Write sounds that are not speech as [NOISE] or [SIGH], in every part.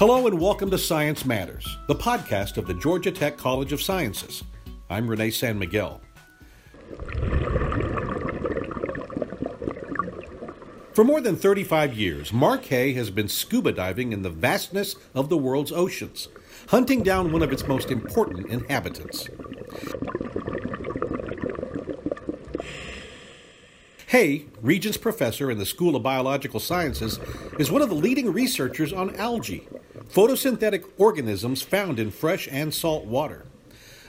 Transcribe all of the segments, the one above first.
Hello and welcome to Science Matters, the podcast of the Georgia Tech College of Sciences. I'm Renay San Miguel. For more than 35 years, Mark Hay has been scuba diving in the vastness of the world's oceans, hunting down one of its most important inhabitants. Hay, Regents Professor in the School of Biological Sciences, is one of the leading researchers on algae, photosynthetic organisms found in fresh and salt water.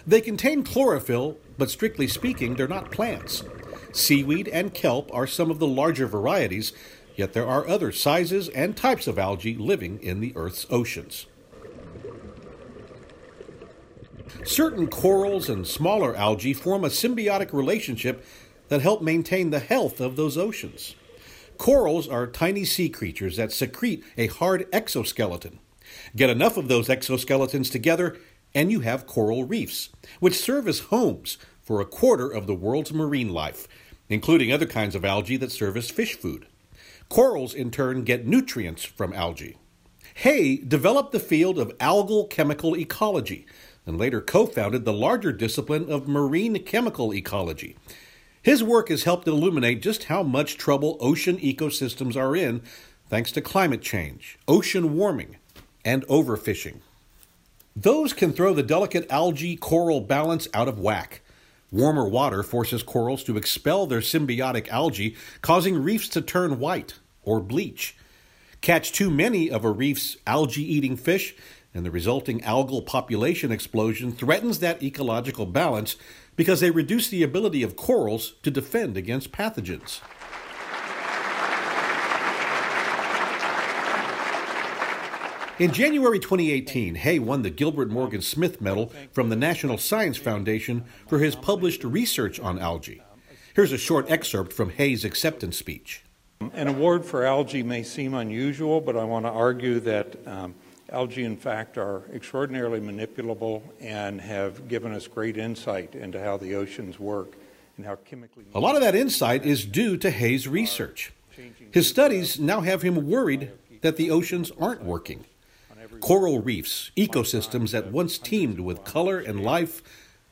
They contain chlorophyll, but strictly speaking, they're not plants. Seaweed and kelp are some of the larger varieties, yet there are other sizes and types of algae living in the Earth's oceans. Certain corals and smaller algae form a symbiotic relationship that help maintain the health of those oceans. Corals are tiny sea creatures that secrete a hard exoskeleton. Get enough of those exoskeletons together, and you have coral reefs, which serve as homes for a quarter of the world's marine life, including other kinds of algae that serve as fish food. Corals, in turn, get nutrients from algae. Hay developed the field of algal chemical ecology and later co founded the larger discipline of marine chemical ecology, his work has helped illuminate just how much trouble ocean ecosystems are in thanks to climate change, ocean warming, and overfishing. Those can throw the delicate algae coral balance out of whack. Warmer water forces corals to expel their symbiotic algae, causing reefs to turn white or bleach. Catch too many of a reef's algae eating fish, and the resulting algal population explosion threatens that ecological balance because they reduce the ability of corals to defend against pathogens. In January 2018, Hay won the Gilbert Morgan Smith Medal from the National Science Foundation for his published research on algae. Here's a short excerpt from Hay's acceptance speech. An award for algae may seem unusual, but I want to argue that um, Algae, in fact, are extraordinarily manipulable and have given us great insight into how the oceans work and how chemically. A lot of that insight is due to Hay's research. His studies now have him worried that the oceans aren't working. Coral reefs, ecosystems that once teemed with color and life,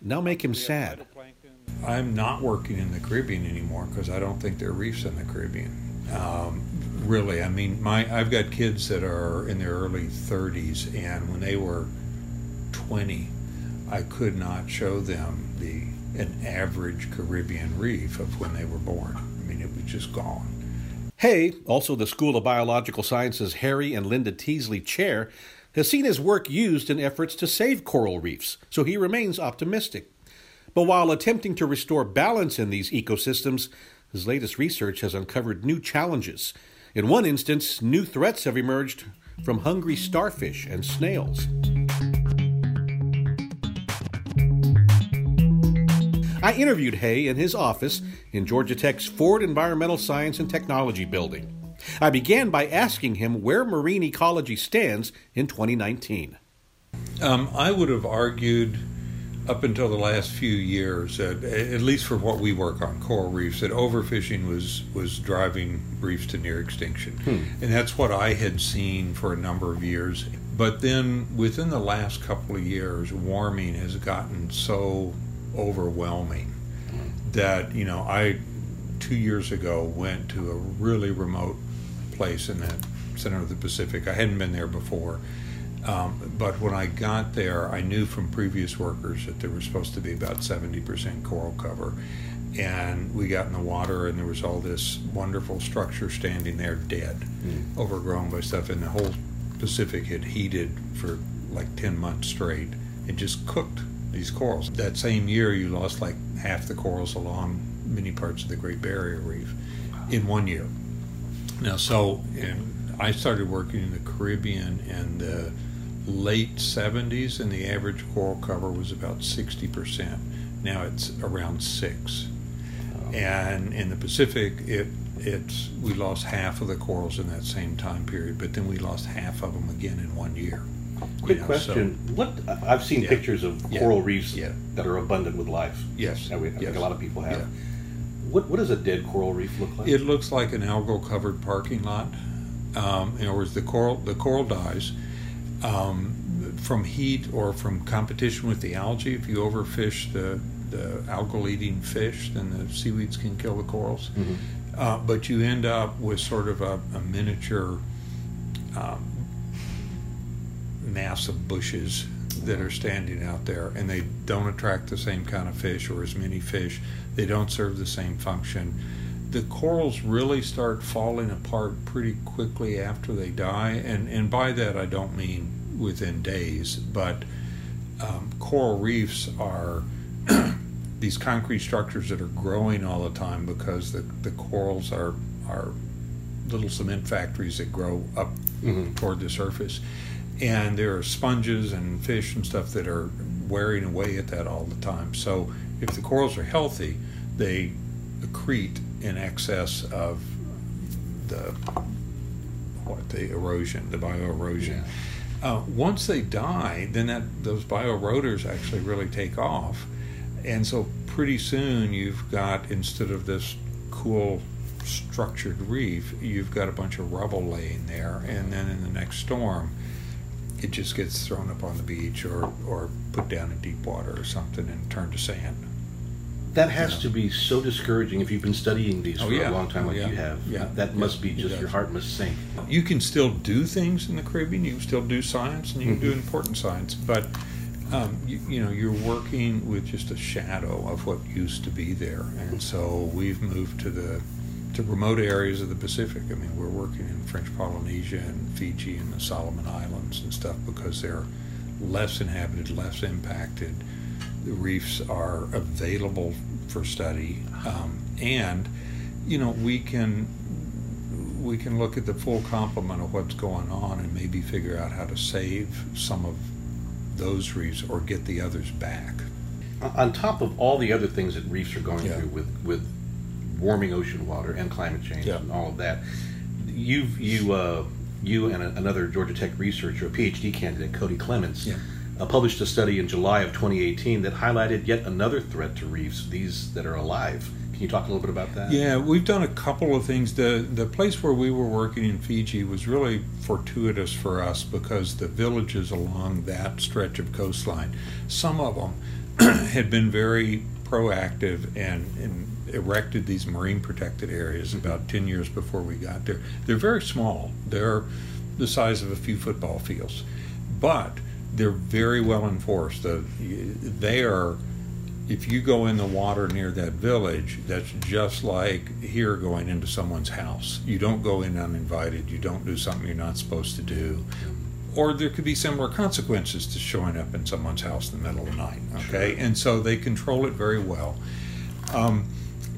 now make him sad. I'm not working in the Caribbean anymore because I don't think there are reefs in the Caribbean. Um, really. I mean, my I've got kids that are in their early 30s, and when they were 20, I could not show them the an average Caribbean reef of when they were born. I mean, it was just gone. Hay, also the School of Biological Sciences Harry and Linda Teasley Chair, has seen his work used in efforts to save coral reefs, so he remains optimistic. But while attempting to restore balance in these ecosystems, his latest research has uncovered new challenges in one instance, new threats have emerged from hungry starfish and snails. I interviewed Hay in his office in Georgia Tech's Ford Environmental Science and Technology building. I began by asking him where marine ecology stands in 2019. Um, I would have argued up until the last few years, at, at least for what we work on, coral reefs, that overfishing was was driving reefs to near extinction, hmm. and that's what I had seen for a number of years. But then, within the last couple of years, warming has gotten so overwhelming that you know I two years ago went to a really remote place in the center of the Pacific. I hadn't been there before um, but when I got there, I knew from previous workers that there was supposed to be about 70% coral cover. And we got in the water, and there was all this wonderful structure standing there dead, mm. overgrown by stuff. And the whole Pacific had heated for like 10 months straight and just cooked these corals. That same year, you lost like half the corals along many parts of the Great Barrier Reef in one year. Now, so I started working in the Caribbean in the late 70s, and the average coral cover was about 60%. Now it's around 6 And in the Pacific, it it's we lost half of the corals in that same time period, but then we lost half of them again in one year. Quick you know, question: so, What I've seen yeah, pictures of coral reefs yeah. that are abundant with life. Yes, I, I yes. think a lot of people have. What what does a dead coral reef look like? It looks like an algal covered parking lot. Um, in other words, the coral the coral dies, Um, from heat or from competition with the algae, if you overfish the, the algal eating fish, then the seaweeds can kill the corals. Mm-hmm. Uh, but you end up with sort of a, a miniature um, mass of bushes that are standing out there, and they don't attract the same kind of fish or as many fish. They don't serve the same function. The corals really start falling apart pretty quickly after they die, and, and by that I don't mean within days, but um, coral reefs are [CLEARS THROAT] these concrete structures that are growing all the time because the, the corals are are little cement factories that grow up Mhm. toward the surface. And there are sponges and fish and stuff that are wearing away at that all the time. So if the corals are healthy, they accrete in excess of the what the erosion, the bioerosion. Uh, once they die, then that those bioeroders actually really take off, and so pretty soon you've got instead of this cool structured reef, you've got a bunch of rubble laying there, and then in the next storm, it just gets thrown up on the beach or or put down in deep water or something and turned to sand. That has to be so discouraging if you've been studying these Oh, for yeah. a long time, Oh, like yeah. you have. Yeah. That must be just your heart must sink. You can still do things in the Caribbean. You can still do science, and you can do important science. But um, you, you know, you're working with just a shadow of what used to be there, and so we've moved to the to remote areas of the Pacific. I mean, we're working in French Polynesia and Fiji and the Solomon Islands and stuff because they're less inhabited, less impacted. The reefs are available for study, um, and you know we can we can look at the full complement of what's going on and maybe figure out how to save some of those reefs or get the others back. On top of all the other things that reefs are going Yeah. through with, with warming ocean water and climate change Yeah. and all of that, you've you uh, you and a, another Georgia Tech researcher, a PhD candidate, Cody Clements, Yeah. uh, published a study in July of 2018 that highlighted yet another threat to reefs, these that are alive. Can you talk a little bit about that? Yeah, we've done a couple of things. The the place where we were working in Fiji was really fortuitous for us because the villages along that stretch of coastline, some of them [CLEARS THROAT] had been very proactive and, and erected these marine protected areas about 10 years before we got there. They're very small. They're the size of a few football fields. But they're very well enforced. They are if you go in the water near that village, that's just like here going into someone's house. You don't go in uninvited. You don't do something you're not supposed to do. Or there could be similar consequences to showing up in someone's house in the middle of the night. Okay, and so they control it very well. Um,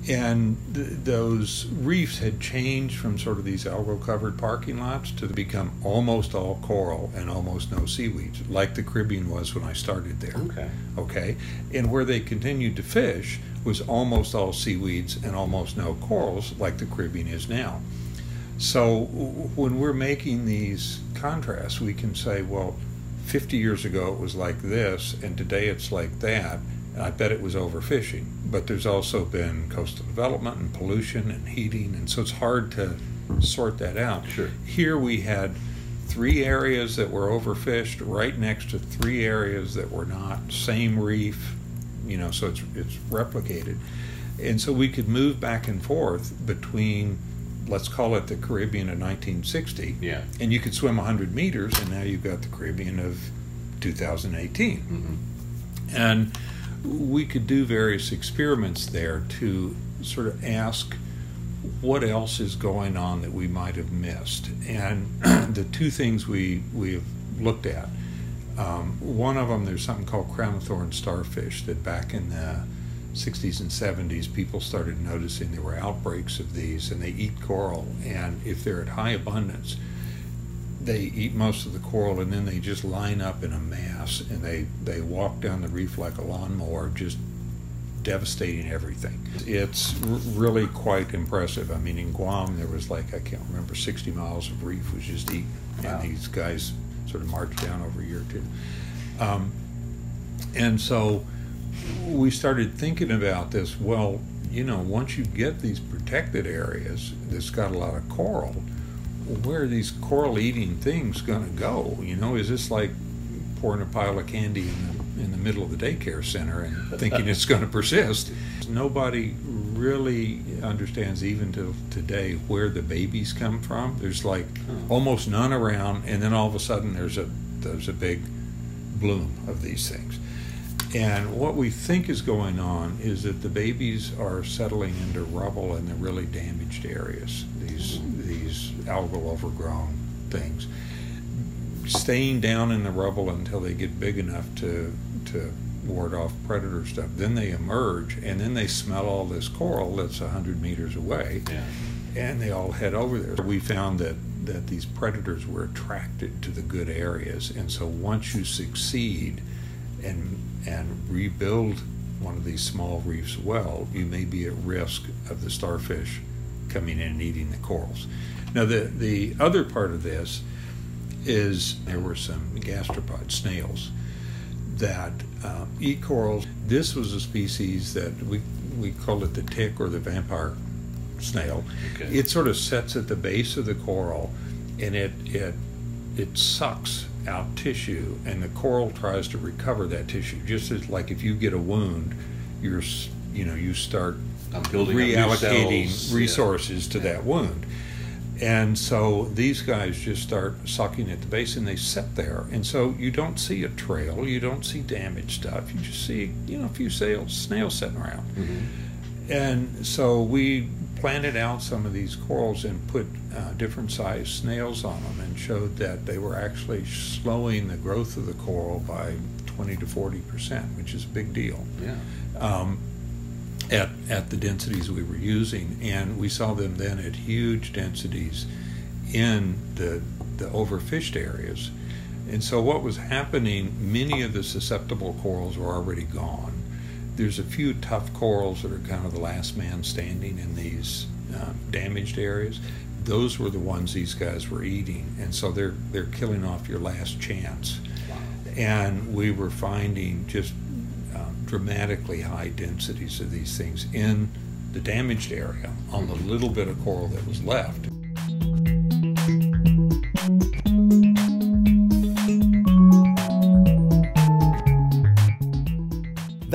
and th- those reefs had changed from sort of these algal covered parking lots to become almost all coral and almost no seaweeds, like the Caribbean was when I started there Okay. okay? And where they continued to fish was almost all seaweeds and almost no corals, like the Caribbean is now. So when we're making these contrasts, we can say, well, 50 years ago it was like this, and today it's like that. And I bet it was overfishing. But there's also been coastal development and pollution and heating, and so it's hard to sort that out. Sure. Here we had three areas that were overfished right next to three areas that were not. Same reef, you know, so it's it's replicated, and so we could move back and forth between, let's call it the Caribbean of 1960, Yeah. and you could swim 100 meters, and now you've got the Caribbean of 2018, hmm and we could do various experiments there to sort of ask what else is going on that we might have missed. And [CLEARS THROAT] the two things we we have looked at, um, one of them there's something called crown thorn starfish that back in the 60s and 70s people started noticing there were outbreaks of these, and they eat coral, and if they're at high abundance. They eat most of the coral and then they just line up in a mass and they, they walk down the reef like a lawnmower, just devastating everything. It's r- really quite impressive. I mean, in Guam, there was like, I can't remember, 60 miles of reef was just eaten. Wow. And these guys sort of marched down over a year or two. Um, and so we started thinking about this. Well, you know, once you get these protected areas that's got a lot of coral, where are these coral eating things going to go? You know, is this like pouring a pile of candy in the, in the middle of the daycare center and [LAUGHS] thinking it's going to persist? Nobody really understands even to today where the babies come from. There's like almost none around, and then all of a sudden there's a there's a big bloom of these things. And what we think is going on is that the babies are settling into rubble in the really damaged areas. These these algal overgrown things, staying down in the rubble until they get big enough to to ward off predator stuff. Then they emerge, and then they smell all this coral that's hundred meters away, Yeah. and they all head over there. We found that that these predators were attracted to the good areas, and so once you succeed and and rebuild one of these small reefs well, you may be at risk of the starfish coming in and eating the corals. Now, the the other part of this is there were some gastropod snails that uh, eat corals. This was a species that we we called it the tick or the vampire snail. Okay. It sort of sets at the base of the coral, and it it it sucks out tissue, and the coral tries to recover that tissue. Just as like if you get a wound, you're you know you start I'm building up reallocating cells. resources to that wound. And so these guys just start sucking at the base and they sit there. And so you don't see a trail, you don't see damaged stuff, you just see, you know, a few snails, snails sitting around. Mm-hmm. And so we planted out some of these corals and put uh, different sized snails on them and showed that they were actually slowing the growth of the coral by 20 to 40 percent, which is a big deal Yeah. um, at, at the densities we were using, and we saw them then at huge densities in the, the overfished areas. And so, what was happening, many of the susceptible corals were already gone. There's a few tough corals that are kind of the last man standing in these um, damaged areas. Those were the ones these guys were eating, and so they're they're killing off your last chance. And we were finding just um, dramatically high densities of these things in the damaged area on the little bit of coral that was left.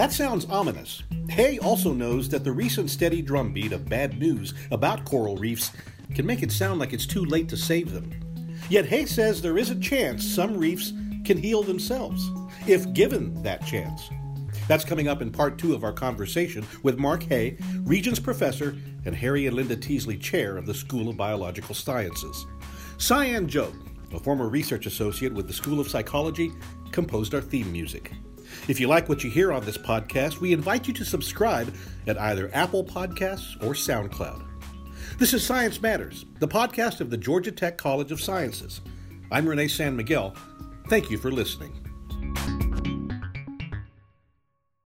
That sounds ominous. Hay also knows that the recent steady drumbeat of bad news about coral reefs can make it sound like it's too late to save them. Yet Hay says there is a chance some reefs can heal themselves, if given that chance. That's coming up in part two of our conversation with Mark Hay, Regents Professor and Harry and Linda Teasley Chair of the School of Biological Sciences. Cyan Joe, a former research associate with the School of Psychology, composed our theme music. If you like what you hear on this podcast, we invite you to subscribe at either Apple Podcasts or SoundCloud. This is Science Matters, the podcast of the Georgia Tech College of Sciences. I'm Renay San Miguel. Thank you for listening.